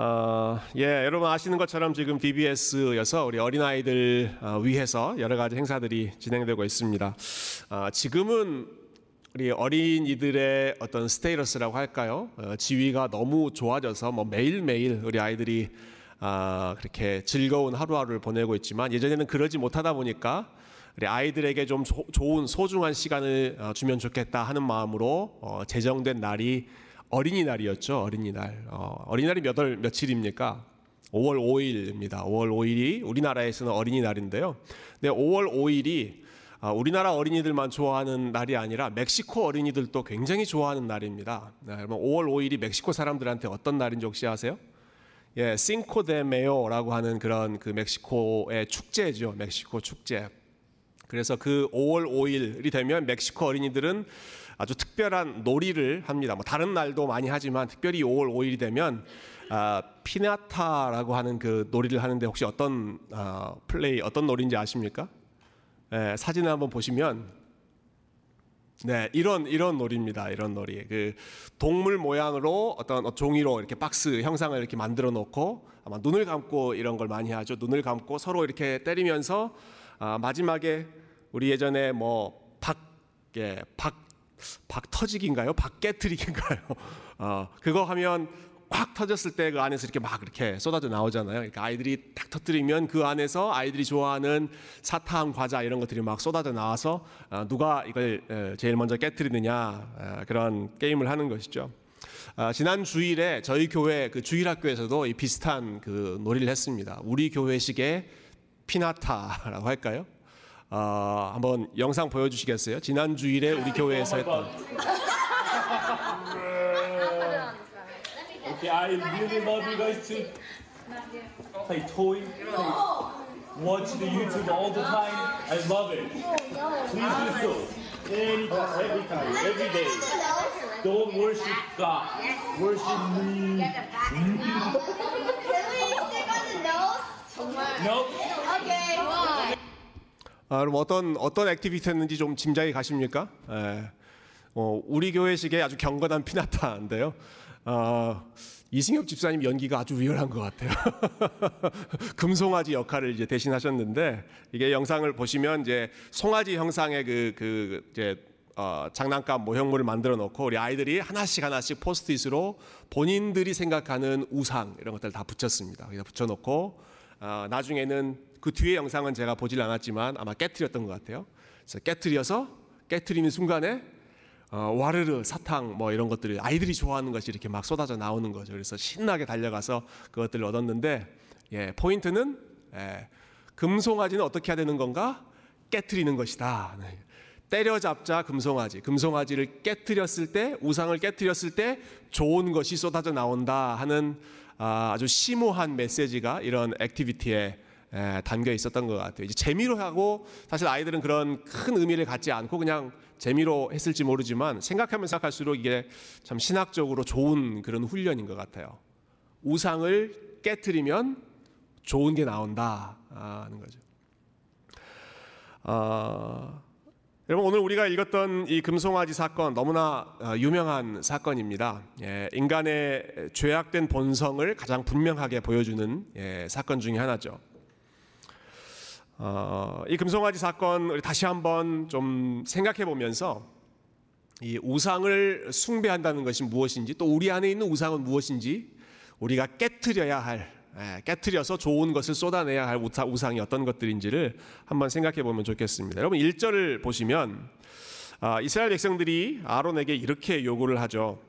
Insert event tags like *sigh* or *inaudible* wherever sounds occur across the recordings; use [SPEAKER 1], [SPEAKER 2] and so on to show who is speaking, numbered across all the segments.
[SPEAKER 1] 어, 예, 여러분 아시는 것처럼 지금 DBS여서 우리 어린아이들 어, 위해서 여러 가지 행사들이 진행되고 있습니다. 어, 지금은 우리 어린이들의 어떤 스테이러스라고 할까요? 어, 지위가 너무 좋아져서 뭐 매일매일 우리 아이들이 아, 그렇게 즐거운 하루하루를 보내고 있지만 예전에는 그러지 못하다 보니까 우리 아이들에게 좀 조, 좋은 소중한 시간을 어, 주면 좋겠다 하는 마음으로 어, 제정된 날이 어린이날이었죠. 어린이날. 어, 어린이날이 몇 월 며칠입니까? 5월 5일입니다. 5월 5일이 우리나라에서는 어린이날인데요. 근데 5월 5일이 아, 우리나라 어린이들만 좋아하는 날이 아니라 멕시코 어린이들도 굉장히 좋아하는 날입니다. 네, 여러분 5월 5일이 멕시코 사람들한테 어떤 날인지 혹시 아세요? 예, 싱코 데 메오라고 하는 그런 그 멕시코의 축제죠. 멕시코 축제. 그래서 그 5월 5일이 되면 멕시코 어린이들은 아주 특별한 놀이를 합니다. 뭐 다른 날도 많이 하지만 특별히 5월 5일이 되면 아, 피나타라고 하는 그 놀이를 하는데 혹시 어떤 아, 플레이 어떤 놀이인지 아십니까? 예, 사진을 한번 보시면 네 이런 이런 놀이입니다. 이런 놀이 그 동물 모양으로 어떤 종이로 이렇게 박스 형상을 이렇게 만들어 놓고 아마 눈을 감고 이런 걸 많이 하죠. 눈을 감고 서로 이렇게 때리면서 아, 마지막에 우리 예전에 뭐 박 예, 박, 박 터지기인가요? 박 깨트리기인가요? *laughs* 어, 그거 하면 꽉 터졌을 때 그 안에서 이렇게 막 이렇게 쏟아져 나오잖아요. 그러니까 아이들이 딱 터뜨리면 그 안에서 아이들이 좋아하는 사탕, 과자 이런 것들이 막 쏟아져 나와서 어, 누가 이걸 제일 먼저 깨뜨리느냐 어, 그런 게임을 하는 것이죠. 아, 지난 주일에 저희 교회 그 주일학교에서도 이 비슷한 그 놀이를 했습니다. 우리 교회식의 피나타라고 할까요? 어, 한번 영상 보여주시겠어요? 지난 주일에 우리 교회에서 했던.
[SPEAKER 2] Okay, I really love you guys to play toy, watch the YouTube all the time. I love it. Please do so. Anytime, every time, every day. Don't worship God. Worship me.
[SPEAKER 3] Can we stick on the nose?
[SPEAKER 2] Nope.
[SPEAKER 3] Okay.
[SPEAKER 1] 아, 그럼 어떤 어떤 activity였는지 좀 짐작이 가십니까? 예. 어, 우리 교회식의 아주 경건한 piñata인데요. 어, 이승엽 집사님 연기가 아주 리얼한 것 같아요. *laughs* 금송아지 역할을 이제 대신하셨는데 이게 영상을 보시면 이제 송아지 형상의 그, 그 이제 어, 장난감 모형물을 만들어 놓고 우리 아이들이 하나씩 하나씩 포스트잇으로 본인들이 생각하는 우상 이런 것들 다 붙였습니다. 그래서 붙여놓고 어, 나중에는 그 뒤에 영상은 제가 보질 않았지만 아마 깨트렸던 것 같아요. 그래서 깨트려서 깨트리는 순간에 어, 와르르 사탕 뭐 이런 것들이 아이들이 좋아하는 것이 이렇게 막 쏟아져 나오는 거죠. 그래서 신나게 달려가서 그것들을 얻었는데 예, 포인트는 예, 금송아지는 어떻게 해야 되는 건가? 깨트리는 것이다. 네. 때려잡자 금송아지. 금송아지를 깨트렸을 때 우상을 깨트렸을 때 좋은 것이 쏟아져 나온다 하는 아, 아주 심오한 메시지가 이런 activity에 에, 담겨 있었던 것 같아요. 이제 재미로 하고 사실 아이들은 그런 큰 의미를 갖지 않고 그냥 재미로 했을지 모르지만 생각하면 생각할수록 이게 참 신학적으로 좋은 그런 훈련인 것 같아요. 우상을 깨뜨리면 좋은 게 나온다 하는 거죠. 어, 여러분 오늘 우리가 읽었던 이 금송아지 사건 너무나 어, 유명한 사건입니다. 예, 인간의 죄악된 본성을 가장 분명하게 보여주는 예, 사건 중의 하나죠. 어, 이 금송아지 사건 우리 다시 한번 좀 생각해 보면서 이 우상을 숭배한다는 것이 무엇인지 또 우리 안에 있는 우상은 무엇인지 우리가 깨뜨려야 할 예, 깨뜨려서 좋은 것을 쏟아내야 할 우상이 어떤 것들인지를 한번 생각해 보면 좋겠습니다. 여러분 1절을 보시면 아, 이스라엘 백성들이 아론에게 이렇게 요구를 하죠.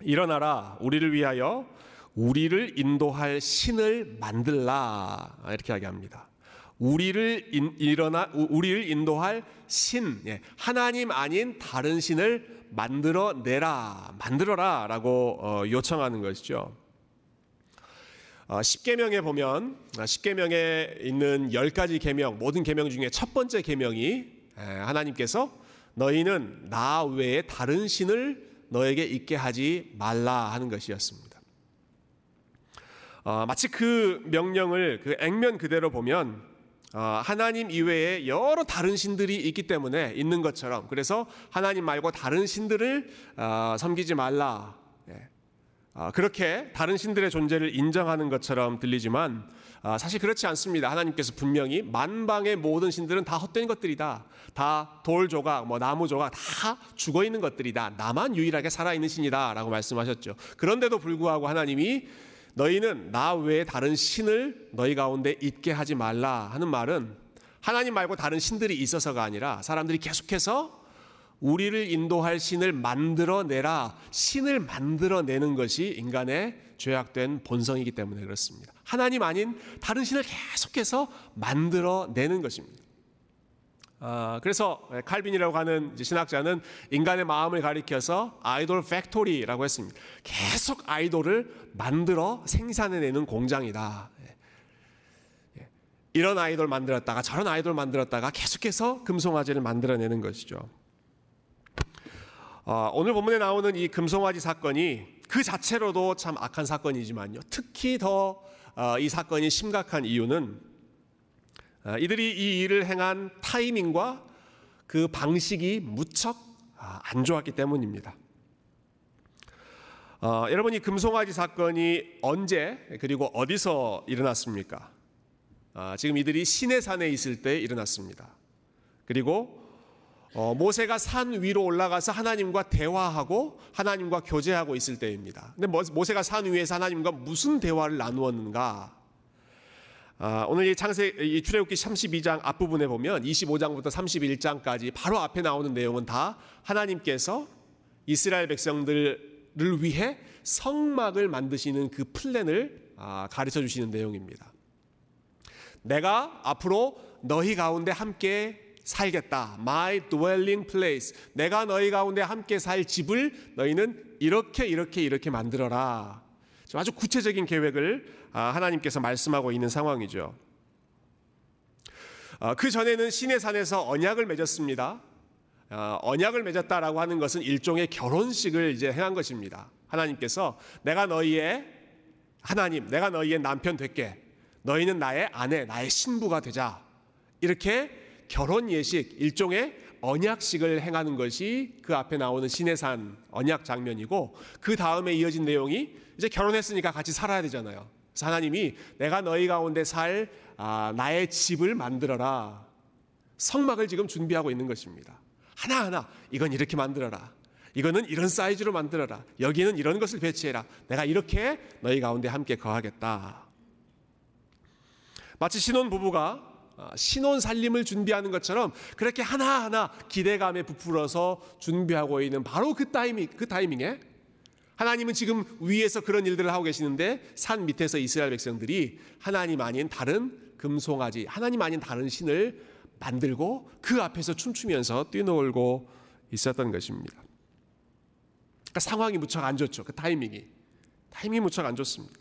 [SPEAKER 1] 일어나라 우리를 위하여 우리를 인도할 신을 만들라 이렇게 이야기합니다. 우리를 인, 일어나 우리를 인도할 신 예, 하나님 아닌 다른 신을 만들어 내라 만들어라라고 어, 요청하는 것이죠. 어, 십계명에 보면 어, 십계명에 있는 열 가지 계명 모든 계명 중에 첫 번째 계명이 하나님께서 너희는 나 외에 다른 신을 너에게 있게 하지 말라 하는 것이었습니다. 어, 마치 그 명령을 그 액면 그대로 보면 어, 하나님 이외에 여러 다른 신들이 있기 때문에 있는 것처럼 그래서 하나님 말고 다른 신들을 어, 섬기지 말라. 예. 아, 그렇게 다른 신들의 존재를 인정하는 것처럼 들리지만 아, 사실 그렇지 않습니다. 하나님께서 분명히 만방의 모든 신들은 다 헛된 것들이다. 다 돌 조각, 뭐 나무 조각 다 죽어 있는 것들이다. 나만 유일하게 살아 있는 신이다라고 말씀하셨죠. 그런데도 불구하고 하나님이 너희는 나 외에 다른 신을 너희 가운데 있게 하지 말라 하는 말은 하나님 말고 다른 신들이 있어서가 아니라 사람들이 계속해서 우리를 인도할 신을 만들어내라. 신을 만들어내는 것이 인간의 죄악된 본성이기 때문에 그렇습니다. 하나님 아닌 다른 신을 계속해서 만들어내는 것입니다. 아, 그래서 칼빈이라고 하는 신학자는 인간의 마음을 가리켜서 idol factory라고 했습니다. 계속 idol을 만들어 생산해내는 공장이다. 예. 이런 아이돌 만들었다가 저런 아이돌 만들었다가 계속해서 금송아지를 만들어내는 것이죠. 어, 오늘 본문에 나오는 이 금송아지 사건이 그 자체로도 참 악한 사건이지만요. 특히 더이 어, 사건이 심각한 이유는 어, 이들이 이 일을 행한 타이밍과 그 방식이 무척 아, 안 좋았기 때문입니다. 어, 여러분 이 금송아지 사건이 언제 그리고 어디서 일어났습니까? 어, 지금 이들이 시내산에 있을 때 일어났습니다. 그리고 어, 모세가 산 위로 올라가서 하나님과 대화하고 하나님과 교제하고 있을 때입니다. 근데 모세가 산 위에서 하나님과 무슨 대화를 나누었는가? 아, 오늘 이 창세 이 출애굽기 32장 앞부분에 보면 25장부터 31장까지 바로 앞에 나오는 내용은 다 하나님께서 이스라엘 백성들을 위해 성막을 만드시는 그 플랜을 아, 가르쳐 주시는 내용입니다. 내가 앞으로 너희 가운데 함께 살겠다. My dwelling place. 내가 너희 가운데 함께 살 집을 너희는 이렇게 이렇게 이렇게 만들어라. 아주 구체적인 계획을 아, 하나님께서 말씀하고 있는 상황이죠. 아, 그 전에는 시내산에서 언약을 맺었습니다. 아, 언약을 맺었다라고 하는 것은 일종의 결혼식을 이제 행한 것입니다. 하나님께서 내가 너희의 하나님, 내가 너희의 남편 될게. 너희는 나의 아내, 나의 신부가 되자. 이렇게 결혼 예식 일종의 언약식을 행하는 것이 그 앞에 나오는 시내산 언약 장면이고 그 다음에 이어진 내용이 이제 결혼했으니까 같이 살아야 되잖아요. 하나님이 내가 너희 가운데 살 아, 나의 집을 만들어라. 성막을 지금 준비하고 있는 것입니다. 하나하나 이건 이렇게 만들어라. 이거는 이런 사이즈로 만들어라. 여기는 이런 것을 배치해라. 내가 이렇게 너희 가운데 함께 거하겠다. 마치 신혼 부부가 아, 신혼 살림을 준비하는 것처럼 그렇게 하나하나 기대감에 부풀어서 준비하고 있는 바로 그 타이밍 그 타이밍에 하나님은 지금 위에서 그런 일들을 하고 계시는데 산 밑에서 이스라엘 백성들이 하나님 아닌 다른 금송아지 하나님 아닌 다른 신을 만들고 그 앞에서 춤추면서 뛰놀고 있었던 것입니다. 그러니까 상황이 무척 안 좋죠. 그 타이밍이 타이밍이 무척 안 좋습니다.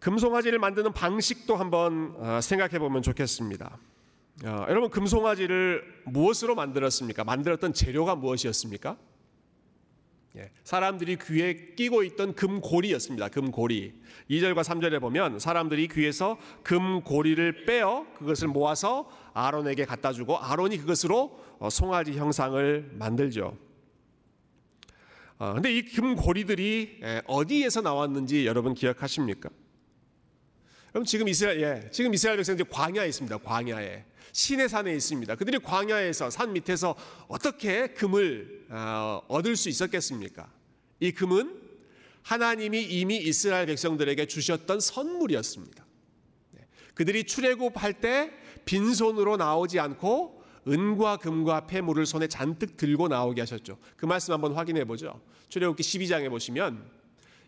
[SPEAKER 1] 금송아지를 만드는 방식도 한번 어, 생각해 보면 좋겠습니다. 어, 여러분 금송아지를 무엇으로 만들었습니까? 만들었던 재료가 무엇이었습니까? 예, 사람들이 귀에 끼고 있던 금고리였습니다. 금고리. 2절과 3절에 보면 사람들이 귀에서 금고리를 빼어 그것을 모아서 아론에게 갖다 주고 아론이 그것으로 어, 송아지 형상을 만들죠. 근데 이 금고리들이 어디에서 나왔는지 여러분 기억하십니까? 그럼 지금 이스라엘 예, 지금 이스라엘 백성들이 광야에 있습니다. 광야에 시내 산에 있습니다. 그들이 광야에서 산 밑에서 어떻게 금을 어, 얻을 수 있었겠습니까? 이 금은 하나님이 이미 이스라엘 백성들에게 주셨던 선물이었습니다. 네. 그들이 출애굽할 때 빈손으로 나오지 않고 은과 금과 폐물을 손에 잔뜩 들고 나오게 하셨죠. 그 말씀 한번 확인해 보죠. 출애굽기 12장에 보시면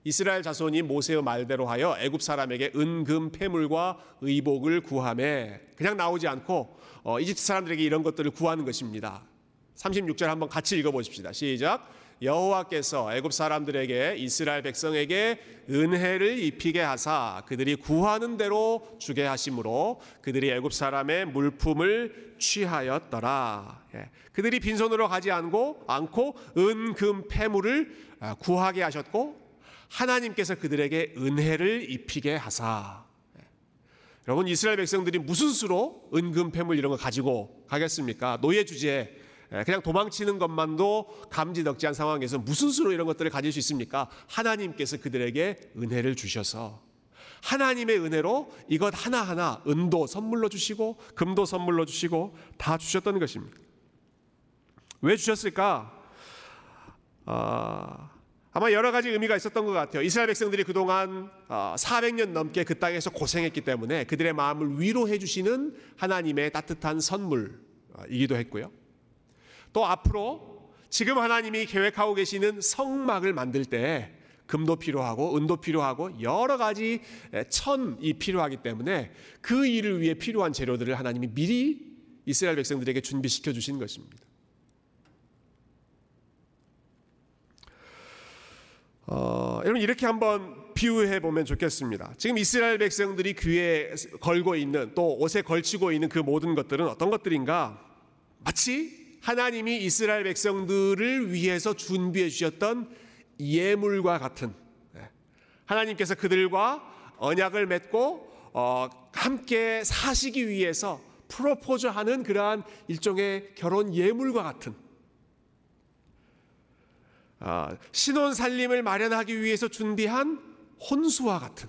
[SPEAKER 1] 이스라엘 자손이 모세의 말대로 하여 애굽 사람에게 은금 폐물과 의복을 구함에 그냥 나오지 않고 어, 이집트 사람들에게 이런 것들을 구하는 것입니다. 36절 한번 같이 읽어 보십시다. 시작. 여호와께서 애굽 사람들에게 이스라엘 백성에게 은혜를 입히게 하사 그들이 구하는 대로 주게 하심으로 그들이 애굽 사람의 물품을 취하였더라. 예. 그들이 빈손으로 가지 않고 않고 은금 폐물을 아, 구하게 하셨고 하나님께서 그들에게 은혜를 입히게 하사. 여러분 이스라엘 백성들이 무슨 수로 은금 폐물 이런 거 가지고 가겠습니까? 노예 주제 예, 그냥 도망치는 것만도 감지덕지한 상황에서 무슨 수로 이런 것들을 가질 수 있습니까? 하나님께서 그들에게 은혜를 주셔서 하나님의 은혜로 이것 하나하나 은도 선물로 주시고 금도 선물로 주시고 다 주셨던 것입니다. 왜 주셨을까? 아, 아마 여러 가지 의미가 있었던 것 같아요. 이스라엘 백성들이 그동안 400년 넘게 그 땅에서 고생했기 때문에 그들의 마음을 위로해 주시는 하나님의 따뜻한 선물이기도 했고요. 또 앞으로 지금 하나님이 계획하고 계시는 성막을 만들 때 금도 필요하고 은도 필요하고 여러 가지 천이 필요하기 때문에 그 일을 위해 필요한 재료들을 하나님이 미리 이스라엘 백성들에게 준비시켜 주신 것입니다. 어, 여러분 이렇게 한번 비유해 보면 좋겠습니다. 지금 이스라엘 백성들이 귀에 걸고 있는 또 옷에 걸치고 있는 그 모든 것들은 어떤 것들인가? 마치 하나님이 이스라엘 백성들을 위해서 준비해 주셨던 예물과 같은 네. 하나님께서 그들과 언약을 맺고 어, 함께 사시기 위해서 프로포즈하는 그러한 일종의 결혼 예물과 같은 아, 신혼 살림을 마련하기 위해서 준비한 혼수와 같은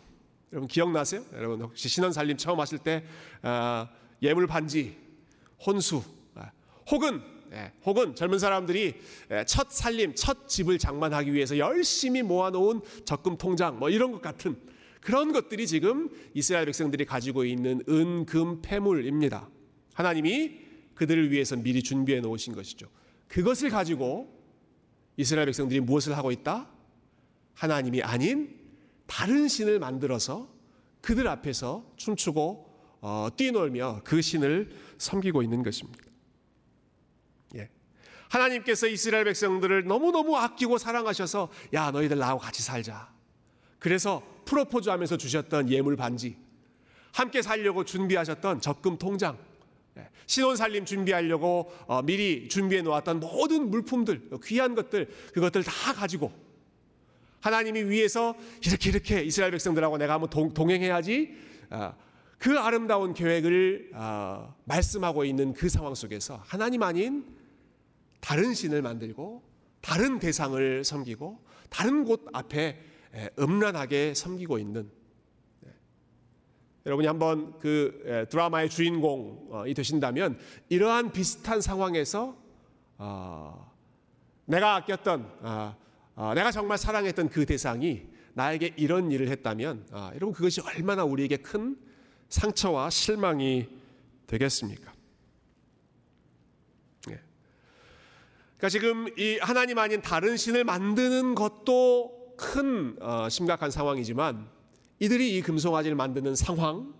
[SPEAKER 1] 여러분 기억나세요? 여러분 혹시 신혼 살림 처음 하실 때 아, 예물 반지, 혼수, 아, 혹은 예, 혹은 젊은 사람들이 예, 첫 살림, 첫 집을 장만하기 위해서 열심히 모아놓은 적금 통장 뭐 이런 것 같은 그런 것들이 지금 이스라엘 백성들이 가지고 있는 은, 금, 패물입니다. 하나님이 그들을 위해서 미리 준비해 놓으신 것이죠. 그것을 가지고 이스라엘 백성들이 무엇을 하고 있다? 하나님이 아닌 다른 신을 만들어서 그들 앞에서 춤추고 어, 뛰놀며 그 신을 섬기고 있는 것입니다. 예. 하나님께서 이스라엘 백성들을 너무너무 아끼고 사랑하셔서 야 너희들 나하고 같이 살자. 그래서 프로포즈하면서 주셨던 예물 반지, 함께 살려고 준비하셨던 적금 통장, 예. 신혼 살림 준비하려고 어, 미리 준비해 놓았던 모든 물품들, 귀한 것들, 그것들 다 가지고 하나님이 위해서 이렇게 이렇게 이스라엘 백성들하고 내가 한번 동, 동행해야지. 아, 그 아름다운 계획을 아, 말씀하고 있는 그 상황 속에서 하나님 아닌 다른 신을 만들고 다른 대상을 섬기고 다른 곳 앞에 음란하게 섬기고 있는 여러분이 한번 그 드라마의 주인공이 되신다면 이러한 비슷한 상황에서 어, 내가 아꼈던 어, 어, 내가 정말 사랑했던 그 대상이 나에게 이런 일을 했다면 여러분 그것이 얼마나 우리에게 큰 상처와 실망이 되겠습니까? 예. 그러니까 지금 이 하나님 아닌 다른 신을 만드는 것도 큰 심각한 상황이지만 이들이 이 금송아지를 만드는 상황,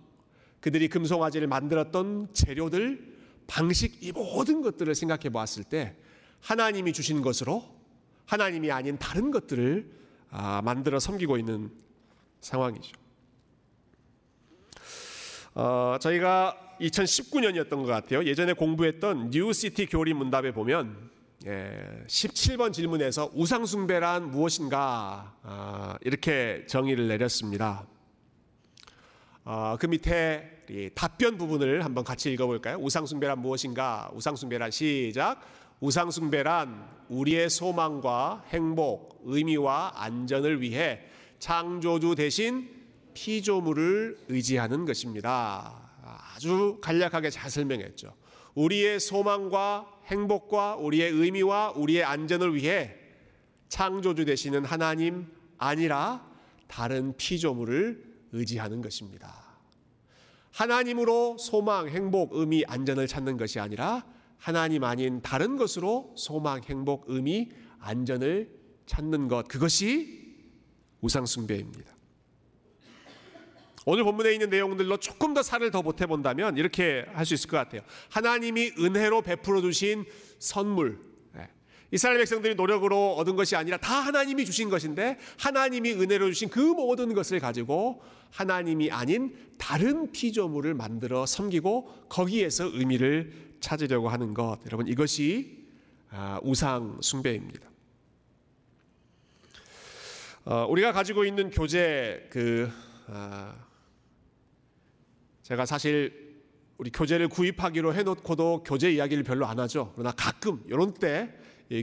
[SPEAKER 1] 그들이 금송아지를 만들었던 재료들, 방식 이 모든 것들을 생각해 보았을 때 하나님이 주신 것으로 하나님이 아닌 다른 것들을 아, 만들어 섬기고 있는 상황이죠. 어, 저희가 2019년이었던 것 같아요. 예전에 공부했던 뉴시티 교리 문답에 보면 예, 17번 질문에서 우상숭배란 무엇인가 아, 이렇게 정의를 내렸습니다. 아, 그 밑에 답변 부분을 한번 같이 읽어볼까요? 우상숭배란 무엇인가? 우상숭배란 시작. 우상숭배란 우리의 소망과 행복, 의미와 안전을 위해 창조주 대신 피조물을 의지하는 것입니다. 아주 간략하게 잘 설명했죠. 우리의 소망과 행복과 우리의 의미와 우리의 안전을 위해 창조주 되시는 하나님 아니라 다른 피조물을 의지하는 것입니다. 하나님으로 소망, 행복, 의미, 안전을 찾는 것이 아니라 하나님 아닌 다른 것으로 소망, 행복, 의미, 안전을 찾는 것 그것이 우상숭배입니다. 오늘 본문에 있는 내용들로 조금 더 살을 더 보태 본다면 이렇게 할 수 있을 것 같아요. 하나님이 은혜로 베풀어 주신 선물. 예. 이스라엘 백성들이 노력으로 얻은 것이 아니라 다 하나님이 주신 것인데 하나님이 은혜로 주신 그 모든 것을 가지고 하나님이 아닌 다른 피조물을 만들어 섬기고 거기에서 의미를 찾으려고 하는 것. 여러분 이것이 아, 우상 숭배입니다. 어, 우리가 가지고 있는 교재 그 아, 제가 사실 우리 교재를 구입하기로 해놓고도 교재 이야기를 별로 안 하죠. 그러나 가끔 이런 때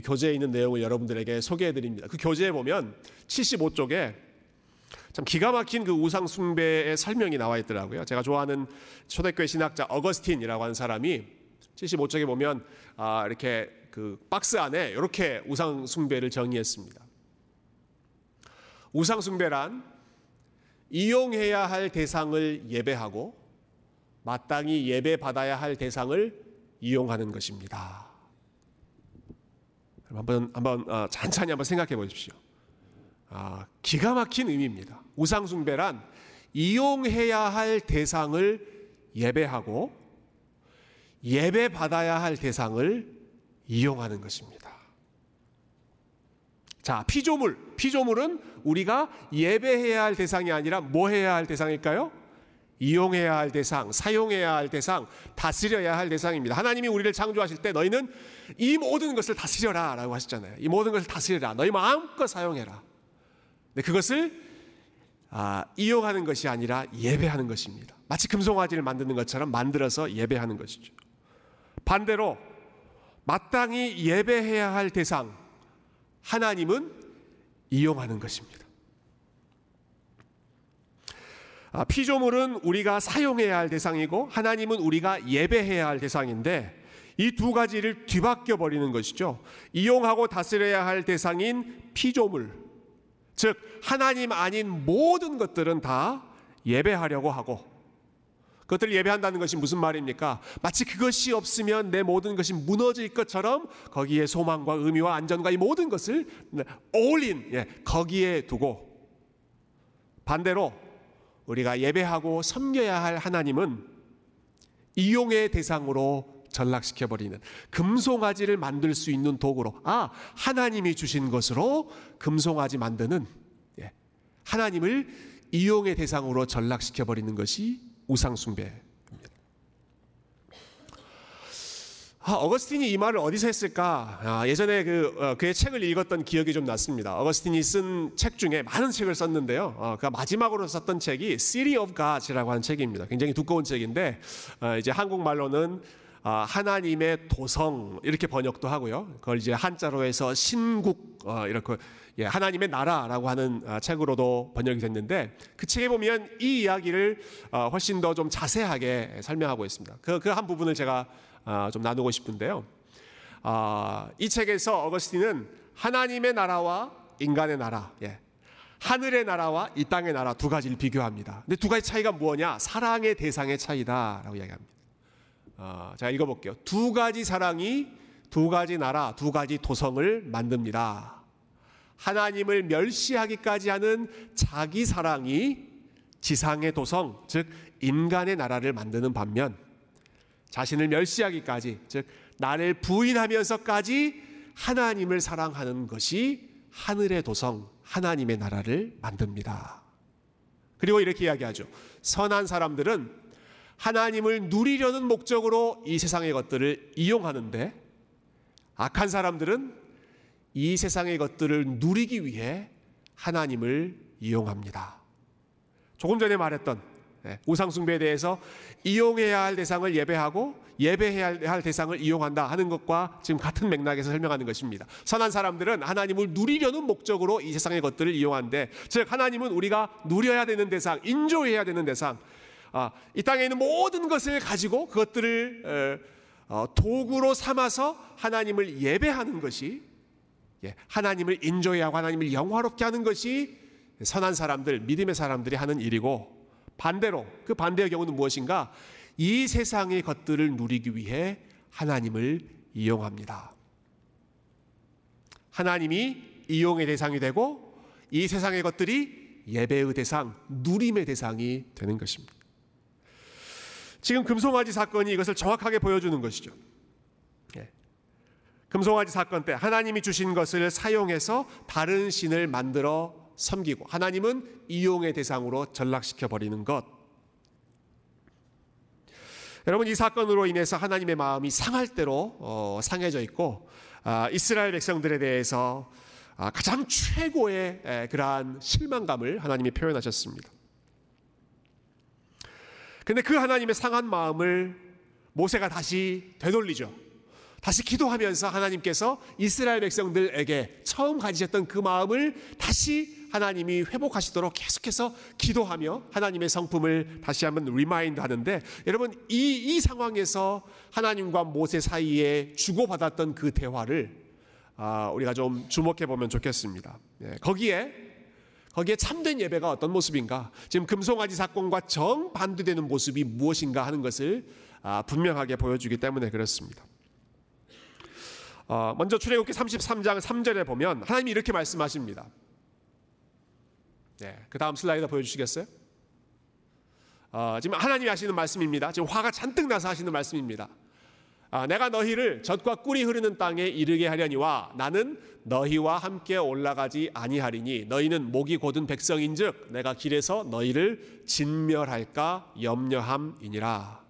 [SPEAKER 1] 교재에 있는 내용을 여러분들에게 소개해 드립니다. 그 교재에 보면 75쪽에 참 기가 막힌 그 우상 숭배의 설명이 나와 있더라고요. 제가 좋아하는 초대교회 신학자 어거스틴이라고 하는 사람이 75쪽에 보면 아, 이렇게 그 박스 안에 이렇게 우상 숭배를 정의했습니다. 우상 숭배란 이용해야 할 대상을 예배하고 마땅히 예배 받아야 할 대상을 이용하는 것입니다. 한번 한번 어, 찬찬히 한번 생각해 보십시오. 아, 기가 막힌 의미입니다. 우상 숭배란 이용해야 할 대상을 예배하고 예배 받아야 할 대상을 이용하는 것입니다. 자, 피조물. 피조물은 우리가 예배해야 할 대상이 아니라 뭐 해야 할 대상일까요? 이용해야 할 대상, 사용해야 할 대상, 다스려야 할 대상입니다. 하나님이 우리를 창조하실 때 너희는 이 모든 것을 다스려라 라고 하셨잖아요. 이 모든 것을 다스려라. 너희 마음껏 사용해라. 근데 그것을 아, 이용하는 것이 아니라 예배하는 것입니다. 마치 금송아지를 만드는 것처럼 만들어서 예배하는 것이죠. 반대로 마땅히 예배해야 할 대상, 하나님은 이용하는 것입니다. 아, 피조물은 우리가 사용해야 할 대상이고 하나님은 우리가 예배해야 할 대상인데 이 두 가지를 뒤바뀌어 버리는 것이죠. 이용하고 다스려야 할 대상인 피조물, 즉 하나님 아닌 모든 것들은 다 예배하려고 하고 그것들을 예배한다는 것이 무슨 말입니까? 마치 그것이 없으면 내 모든 것이 무너질 것처럼 거기에 소망과 의미와 안전과 이 모든 것을 올린 예, 거기에 두고 반대로 우리가 예배하고 섬겨야 할 하나님은 이용의 대상으로 전락시켜 버리는 금송아지를 만들 수 있는 도구로 아 하나님이 주신 것으로 금송아지 만드는 예, 하나님을 이용의 대상으로 전락시켜 버리는 것이 우상 숭배입니다. 아, 어거스틴이 이 말을 어디서 했을까? 아, 예전에 그 어, 그의 책을 읽었던 기억이 좀 났습니다. 어거스틴이 쓴 책 중에 많은 책을 썼는데요. 어, 그 마지막으로 썼던 책이 City of Gods라고 하는 책입니다. 굉장히 두꺼운 책인데 어, 이제 한국말로는 아, 하나님의 도성 이렇게 번역도 하고요. 그걸 이제 한자로 해서 신국 어, 이렇게 예, 하나님의 나라라고 하는 아, 책으로도 번역이 됐는데 그 책에 보면 이 이야기를 어, 훨씬 더 좀 자세하게 설명하고 있습니다. 그 그 한 부분을 제가 아, 좀 나누고 싶은데요. 이 책에서 어거스틴은 하나님의 나라와 인간의 나라, 예, 하늘의 나라와 이 땅의 나라 두 가지를 비교합니다. 근데 두 가지 차이가 뭐냐? 사랑의 대상의 차이다라고 이야기합니다. 어, 자 읽어볼게요. 두 가지 사랑이 두 가지 나라, 두 가지 도성을 만듭니다. 하나님을 멸시하기까지 하는 자기 사랑이 지상의 도성, 즉 인간의 나라를 만드는 반면 자신을 멸시하기까지, 즉 나를 부인하면서까지 하나님을 사랑하는 것이 하늘의 도성, 하나님의 나라를 만듭니다. 그리고 이렇게 이야기하죠. 선한 사람들은 하나님을 누리려는 목적으로 이 세상의 것들을 이용하는데 악한 사람들은 이 세상의 것들을 누리기 위해 하나님을 이용합니다. 조금 전에 말했던 예, 우상숭배에 대해서 이용해야 할 대상을 예배하고 예배해야 할 대상을 이용한다 하는 것과 지금 같은 맥락에서 설명하는 것입니다. 선한 사람들은 하나님을 누리려는 목적으로 이 세상의 것들을 이용한데, 즉 하나님은 우리가 누려야 되는 대상, 인조해야 되는 대상, 아, 이 땅에 있는 모든 것을 가지고 그것들을 어, 도구로 삼아서 하나님을 예배하는 것이 예, 하나님을 인조해하고 하나님을 영화롭게 하는 것이 선한 사람들, 믿음의 사람들이 하는 일이고 반대로 그 반대의 경우는 무엇인가? 이 세상의 것들을 누리기 위해 하나님을 이용합니다. 하나님이 이용의 대상이 되고 이 세상의 것들이 예배의 대상, 누림의 대상이 되는 것입니다. 지금 금송아지 사건이 이것을 정확하게 보여주는 것이죠. 예. 금송아지 사건 때 하나님이 주신 것을 사용해서 다른 신을 만들어 섬기고 하나님은 이용의 대상으로 전락시켜 버리는 것. 여러분 이 사건으로 인해서 하나님의 마음이 상할 대로 어, 상해져 있고 아, 이스라엘 백성들에 대해서 아, 가장 최고의 에, 그러한 실망감을 하나님이 표현하셨습니다. 근데 그 하나님의 상한 마음을 모세가 다시 되돌리죠. 다시 기도하면서 하나님께서 이스라엘 백성들에게 처음 가지셨던 그 마음을 다시 하나님이 회복하시도록 계속해서 기도하며 하나님의 성품을 다시 한번 remind 하는데 여러분 이, 이 상황에서 하나님과 모세 사이에 주고받았던 그 대화를 아, 우리가 좀 주목해 보면 좋겠습니다. 예, 거기에 거기에 참된 예배가 어떤 모습인가? 지금 금송아지 사건과 정반대되는 모습이 무엇인가 하는 것을 아, 분명하게 보여주기 때문에 그렇습니다. 어, 먼저 출애굽기 33장 3절에 보면 하나님이 이렇게 말씀하십니다. 네, 그 다음 슬라이드 보여주시겠어요? 어, 지금 하나님이 하시는 말씀입니다. 지금 화가 잔뜩 나서 하시는 말씀입니다. 아, 내가 너희를 젖과 꿀이 흐르는 땅에 이르게 하려니와 나는 너희와 함께 올라가지 아니하리니 너희는 목이 곧은 백성인즉 내가 길에서 너희를 진멸할까 염려함이니라.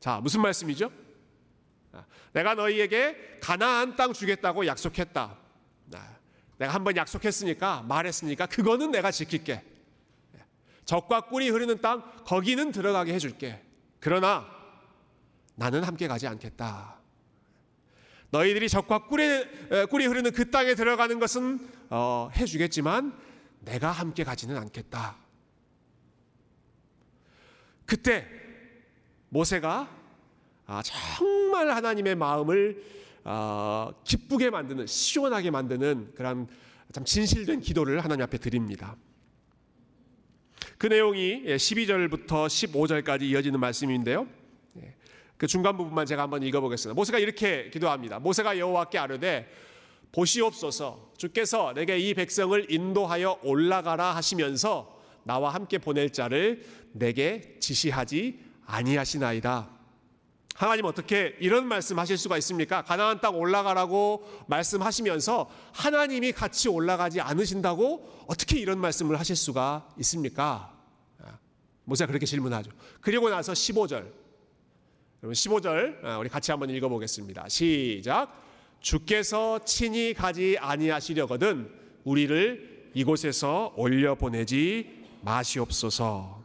[SPEAKER 1] 자, 무슨 말씀이죠? 아, 내가 너희에게 가나안 땅 주겠다고 약속했다. 아, 내가 한번 약속했으니까 말했으니까 그거는 내가 지킬게. 적과 꿀이 흐르는 땅 거기는 들어가게 해줄게. 그러나 나는 함께 가지 않겠다. 너희들이 적과 꿀이, 꿀이 흐르는 그 땅에 들어가는 것은 어, 해주겠지만 내가 함께 가지는 않겠다. 그때 모세가 아, 정말 하나님의 마음을 어, 기쁘게 만드는 시원하게 만드는 그런 참 진실된 기도를 하나님 앞에 드립니다. 그 내용이 12절부터 15절까지 이어지는 말씀인데요. 그 중간 부분만 제가 한번 읽어보겠습니다. 모세가 이렇게 기도합니다. 모세가 여호와께 아뢰되 보시옵소서 주께서 내게 이 백성을 인도하여 올라가라 하시면서 나와 함께 보낼 자를 내게 지시하지 아니하시나이다. 하나님 어떻게 이런 말씀하실 수가 있습니까? 가나안 땅 올라가라고 말씀하시면서 하나님이 같이 올라가지 않으신다고 어떻게 이런 말씀을 하실 수가 있습니까? 모세가 그렇게 질문하죠. 그리고 나서 15절 여러분 15절 아, 우리 같이 한번 읽어 보겠습니다. 시작. 주께서 친히 가지 아니하시려거든 우리를 이곳에서 올려 보내지 마시옵소서.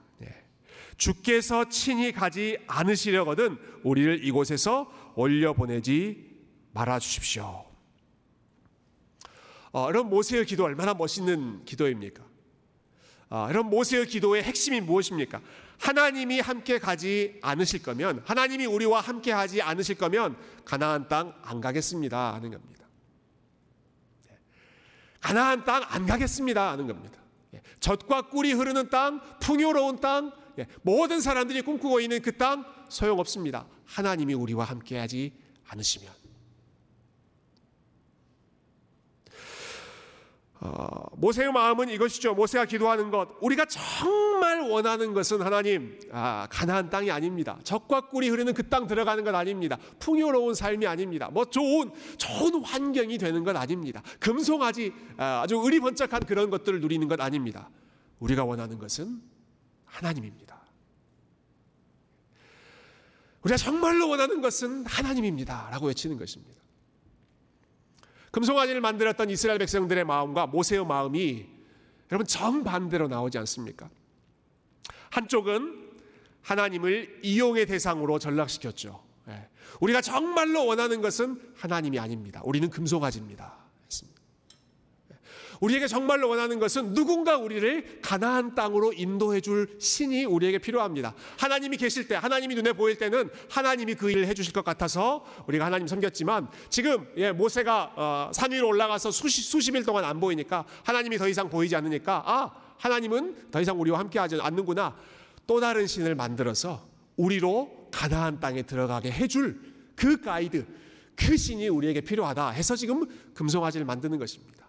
[SPEAKER 1] 네. 주께서 친히 가지 않으시려거든 우리를 이곳에서 올려 보내지 말아 주십시오. 어, 여러 모세의 기도 얼마나 멋있는 기도입니까? 어, 여러 모세의 기도의 핵심이 무엇입니까? 하나님이 함께 가지 않으실 거면 하나님이 우리와 함께 하지 않으실 거면 가나안 땅 안 가겠습니다 하는 겁니다. 예. 가나안 땅 안 가겠습니다 하는 겁니다. 예. 젖과 꿀이 흐르는 땅, 풍요로운 땅, 예. 모든 사람들이 꿈꾸고 있는 그 땅 소용없습니다. 하나님이 우리와 함께 하지 않으시면. 어, 모세의 마음은 이것이죠. 모세가 기도하는 것. 우리가 정말 원하는 것은 하나님, 아, 가나안 땅이 아닙니다. 적과 꿀이 흐르는 그 땅 들어가는 것 아닙니다. 풍요로운 삶이 아닙니다. 뭐 좋은 좋은 환경이 되는 것 아닙니다. 금송아지 아, 아주 의리 번쩍한 그런 것들을 누리는 것 아닙니다. 우리가 원하는 것은 하나님입니다. 우리가 정말로 원하는 것은 하나님입니다 라고 외치는 것입니다. 금송아지를 만들었던 이스라엘 백성들의 마음과 모세의 마음이 여러분 정반대로 나오지 않습니까? 한쪽은 하나님을 이용의 대상으로 전락시켰죠. 예. 우리가 정말로 원하는 것은 하나님이 아닙니다. 우리는 금송아지입니다. 우리에게 정말로 원하는 것은 누군가 우리를 가나안 땅으로 인도해 줄 신이 우리에게 필요합니다. 하나님이 계실 때, 하나님이 눈에 보일 때는 하나님이 그 일을 해 주실 것 같아서 우리가 하나님 섬겼지만 지금 예, 모세가 어, 산 위로 올라가서 수십, 수십 일 동안 안 보이니까 하나님이 더 이상 보이지 않으니까 아, 하나님은 더 이상 우리와 함께 하지 않는구나. 또 다른 신을 만들어서 우리로 가나안 땅에 들어가게 해줄 그 가이드, 그 신이 우리에게 필요하다 해서 지금 금송아지를 만드는 것입니다.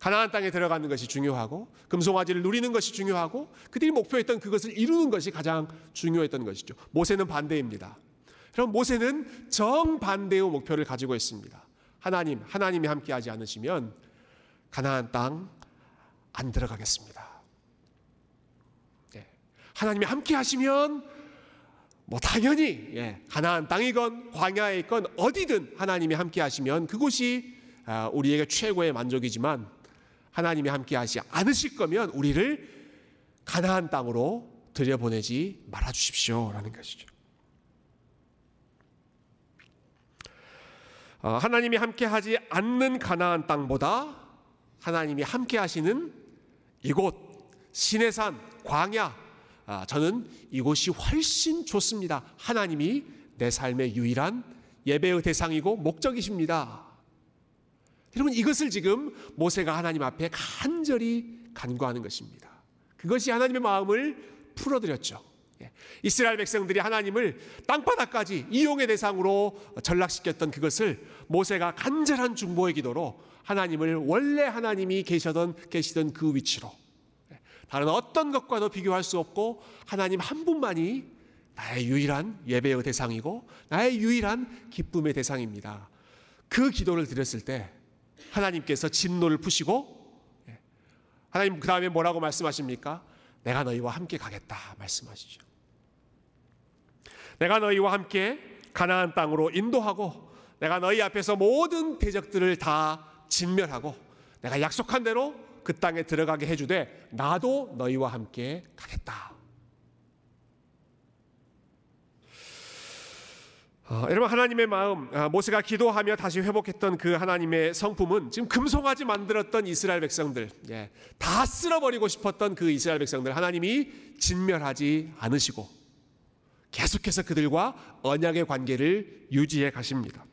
[SPEAKER 1] 가나안 땅에 들어가는 것이 중요하고 금송아지를 누리는 것이 중요하고 그들이 목표했던 그것을 이루는 것이 가장 중요했던 것이죠. 모세는 반대입니다. 그럼 모세는 정반대의 목표를 가지고 있습니다. 하나님, 하나님이 함께하지 않으시면 가나안 땅 안 들어가겠습니다. 예. 하나님이 함께하시면 뭐 당연히 예, 가나안 땅이건 광야에 있건 어디든 하나님이 함께하시면 그곳이 아, 우리에게 최고의 만족이지만 하나님이 함께 하지 않으실 거면 우리를 가나안 땅으로 들여보내지 말아 주십시오라는 것이죠. 어, 하나님이 함께 하지 않는 가나안 땅보다 하나님이 함께 하시는 이곳 시내산 광야 아, 저는 이곳이 훨씬 좋습니다. 하나님이 내 삶의 유일한 예배의 대상이고 목적이십니다. 여러분 이것을 지금 모세가 하나님 앞에 간절히 간구하는 것입니다. 그것이 하나님의 마음을 풀어드렸죠. 예. 이스라엘 백성들이 하나님을 땅바닥까지 이용의 대상으로 전락시켰던 그것을 모세가 간절한 중보의 기도로 하나님을 원래 하나님이 계시던 계시던 그 위치로 예. 다른 어떤 것과도 비교할 수 없고 하나님 한 분만이 나의 유일한 예배의 대상이고 나의 유일한 기쁨의 대상입니다. 그 기도를 드렸을 때 하나님께서 진노를 푸시고 예. 하나님 그 다음에 뭐라고 말씀하십니까? 내가 너희와 함께 가겠다 말씀하시죠. 내가 너희와 함께 가나안 땅으로 인도하고 내가 너희 앞에서 모든 대적들을 다 진멸하고 내가 약속한 대로 그 땅에 들어가게 해주되 나도 너희와 함께 가겠다. 어, 여러분 하나님의 마음 아, 모세가 기도하며 다시 회복했던 그 하나님의 성품은 지금 금송아지 만들었던 이스라엘 백성들 예, 다 쓸어버리고 싶었던 그 이스라엘 백성들 하나님이 진멸하지 않으시고 계속해서 그들과 언약의 관계를 유지해 가십니다.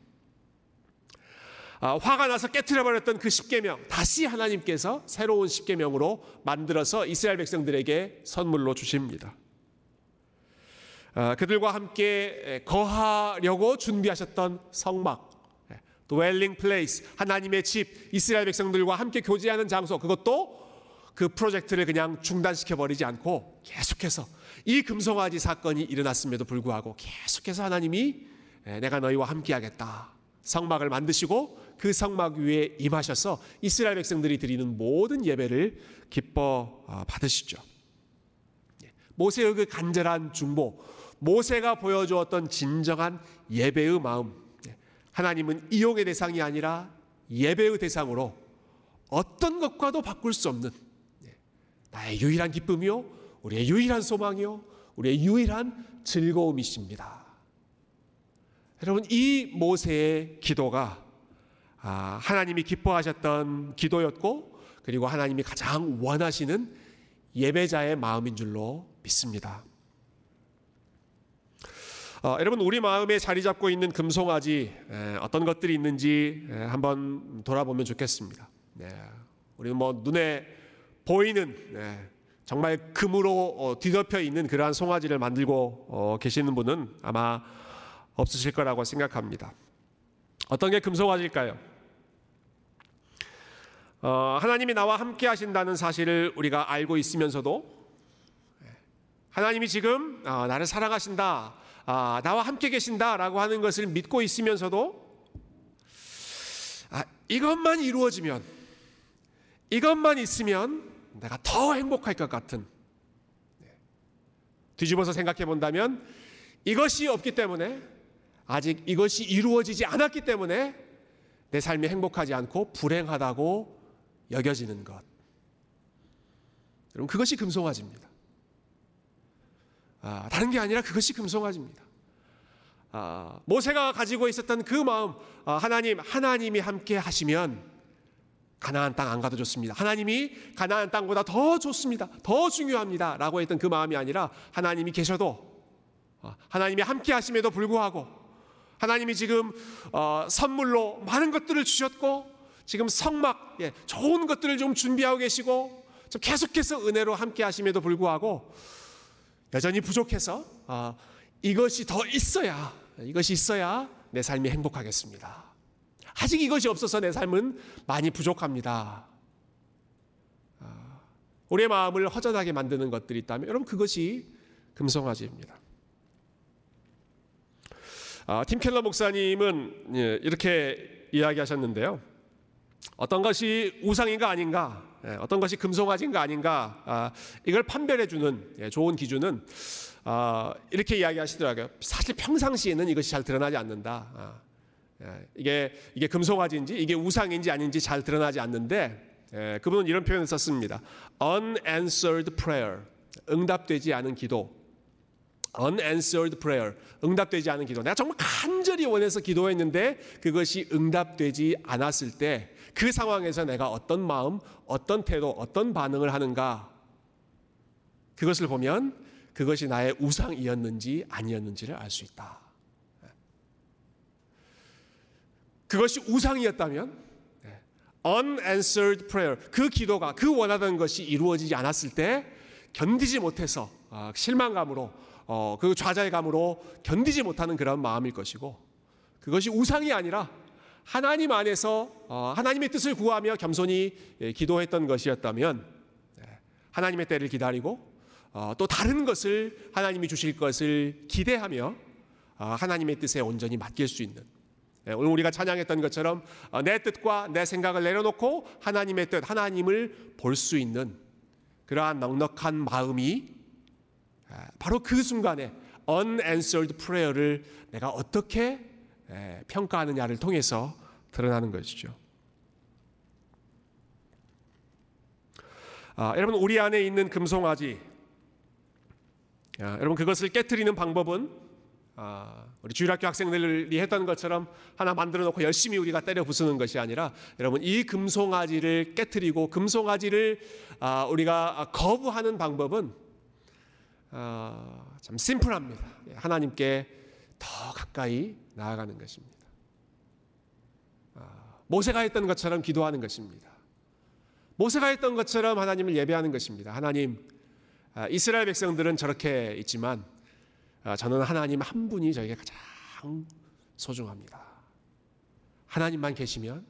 [SPEAKER 1] 아, 화가 나서 깨뜨려 버렸던 그 십계명 다시 하나님께서 새로운 십계명으로 만들어서 이스라엘 백성들에게 선물로 주십니다. 아, 그들과 함께 거하려고 준비하셨던 성막, dwelling place, 하나님의 집, 이스라엘 백성들과 함께 교제하는 장소, 그것도 그 프로젝트를 그냥 중단시켜 버리지 않고 계속해서 이 금송아지 사건이 일어났음에도 불구하고 계속해서 하나님이 내가 너희와 함께하겠다. 성막을 만드시고 그 성막 위에 임하셔서 이스라엘 백성들이 드리는 모든 예배를 기뻐 아, 받으시죠. 예, 모세의 그 간절한 중보, 모세가 보여주었던 진정한 예배의 마음. 예, 하나님은 이용의 대상이 아니라 예배의 대상으로 어떤 것과도 바꿀 수 없는 예, 나의 유일한 기쁨이요, 우리의 유일한 소망이요, 우리의 유일한 즐거움이십니다. 여러분 이 모세의 기도가 아, 하나님이 기뻐하셨던 기도였고 그리고 하나님이 가장 원하시는 예배자의 마음인 줄로 믿습니다. 어, 여러분 우리 마음에 자리 잡고 있는 금송아지 에, 어떤 것들이 있는지 에, 한번 돌아보면 좋겠습니다. 네, 우리는 뭐 눈에 보이는 네, 정말 금으로 어, 뒤덮여 있는 그러한 송아지를 만들고 어, 계시는 분은 아마 없으실 거라고 생각합니다. 어떤 게 금송아지일까요? 어, 하나님이 나와 함께 하신다는 사실을 우리가 알고 있으면서도 하나님이 지금 어, 나를 사랑하신다, 아, 나와 함께 계신다라고 하는 것을 믿고 있으면서도 아, 이것만 이루어지면, 이것만 있으면 내가 더 행복할 것 같은. 뒤집어서 생각해 본다면 이것이 없기 때문에 아직 이것이 이루어지지 않았기 때문에 내 삶이 행복하지 않고 불행하다고 여겨지는 것. 여러분 그것이 금송아지입니다. 아, 다른 게 아니라 그것이 금송아지입니다. 아, 모세가 가지고 있었던 그 마음, 아, 하나님, 하나님이 함께 하시면 가나안 땅 안 가도 좋습니다. 하나님이 가나안 땅보다 더 좋습니다. 더 중요합니다.라고 했던 그 마음이 아니라 하나님이 계셔도 아, 하나님이 함께 하심에도 불구하고 하나님이 지금 어, 선물로 많은 것들을 주셨고 지금 성막 예, 좋은 것들을 좀 준비하고 계시고 좀 계속해서 은혜로 함께 하심에도 불구하고 여전히 부족해서 아, 이것이 더 있어야 이것이 있어야 내 삶이 행복하겠습니다. 아직 이것이 없어서 내 삶은 많이 부족합니다. 아, 우리의 마음을 허전하게 만드는 것들이 있다면 여러분 그것이 금송아지입니다. 아, 팀 켈러 목사님은 예, 이렇게 이야기하셨는데요. 어떤 것이 우상인가 아닌가, 예, 어떤 것이 금송아지인가 아닌가, 아, 이걸 판별해 주는 예, 좋은 기준은 아, 이렇게 이야기하시더라고요. 사실 평상시에는 이것이 잘 드러나지 않는다. 아, 예, 이게 이게 금송아지인지 이게 우상인지 아닌지 잘 드러나지 않는데 예, 그분은 이런 표현을 썼습니다. Unanswered prayer, 응답되지 않은 기도. unanswered prayer, 응답되지 않은 기도. 내가 정말 간절히 원해서 기도했는데 그것이 응답되지 않았을 때 그 상황에서 내가 어떤 마음, 어떤 태도, 어떤 반응을 하는가 그것을 보면 그것이 나의 우상이었는지 아니었는지를 알 수 있다. 그것이 우상이었다면 네, unanswered prayer 그 기도가 그 원하던 것이 이루어지지 않았을 때 견디지 못해서 아, 실망감으로 어, 그 좌절감으로 견디지 못하는 그런 마음일 것이고 그것이 우상이 아니라 하나님 안에서 어, 하나님의 뜻을 구하며 겸손히 예, 기도했던 것이었다면 네, 하나님의 때를 기다리고 어, 또 다른 것을 하나님이 주실 것을 기대하며 어, 하나님의 뜻에 온전히 맡길 수 있는. 예, 오늘 우리가 찬양했던 것처럼 어, 내 뜻과 내 생각을 내려놓고 하나님의 뜻, 하나님을 볼 수 있는 그러한 넉넉한 마음이 아, 바로 그 순간에 unanswered prayer를 내가 어떻게 예, 평가하느냐를 통해서 드러나는 것이죠. 아, 여러분 우리 안에 있는 금송아지, 아, 여러분 그것을 깨뜨리는 방법은 아, 우리 주일학교 학생들이 했던 것처럼 하나 만들어 놓고 열심히 우리가 때려 부수는 것이 아니라 여러분 이 금송아지를 깨뜨리고 금송아지를 아, 우리가 거부하는 방법은 아, 참 심플합니다. 예, 하나님께 더 가까이 나아가는 것입니다. 아, 모세가 했던 것처럼 기도하는 것입니다. 모세가 했던 것처럼 하나님을 예배하는 것입니다. 하나님, 아, 이스라엘 백성들은 저렇게 있지만 아, 저는 하나님 한 분이 저에게 가장 소중합니다. 하나님만 계시면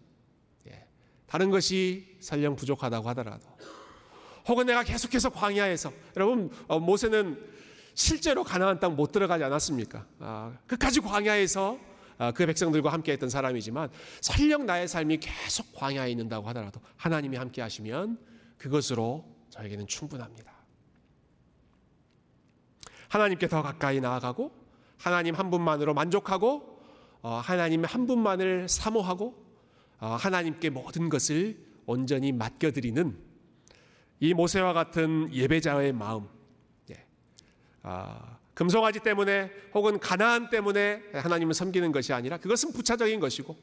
[SPEAKER 1] 예, 다른 것이 설령 부족하다고 하더라도 혹은 내가 계속해서 광야에서 여러분 어, 모세는 실제로 가나안 땅 못 들어가지 않았습니까? 아, 끝까지 광야에서 아, 그 백성들과 함께했던 사람이지만 설령 나의 삶이 계속 광야에 있는다고 하더라도 하나님이 함께하시면 그것으로 저에게는 충분합니다. 하나님께 더 가까이 나아가고 하나님 한 분만으로 만족하고 어, 하나님 한 분만을 사모하고 어, 하나님께 모든 것을 온전히 맡겨드리는 이 모세와 같은 예배자의 마음, 예. 아, 금송아지 때문에 혹은 가나안 때문에 하나님을 섬기는 것이 아니라 그것은 부차적인 것이고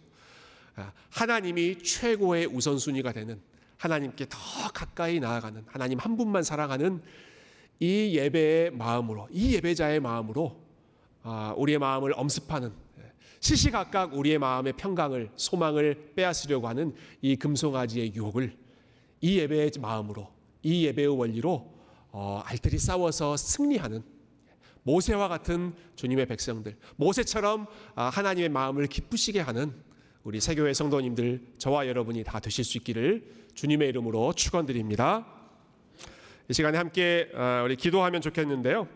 [SPEAKER 1] 아, 하나님이 최고의 우선순위가 되는 하나님께 더 가까이 나아가는 하나님 한 분만 사랑하는 이 예배의 마음으로 이 예배자의 마음으로 아, 우리의 마음을 엄습하는 예, 시시각각 우리의 마음의 평강을 소망을 빼앗으려고 하는 이 금송아지의 유혹을 이 예배의 마음으로 이 예배의 원리로 어, 알뜰히 싸워서 승리하는 모세와 같은 주님의 백성들 모세처럼 아, 하나님의 마음을 기쁘시게 하는 우리 세교회 성도님들 저와 여러분이 다 되실 수 있기를 주님의 이름으로 축원드립니다. 이 시간에 함께 어, 우리 기도하면 좋겠는데요.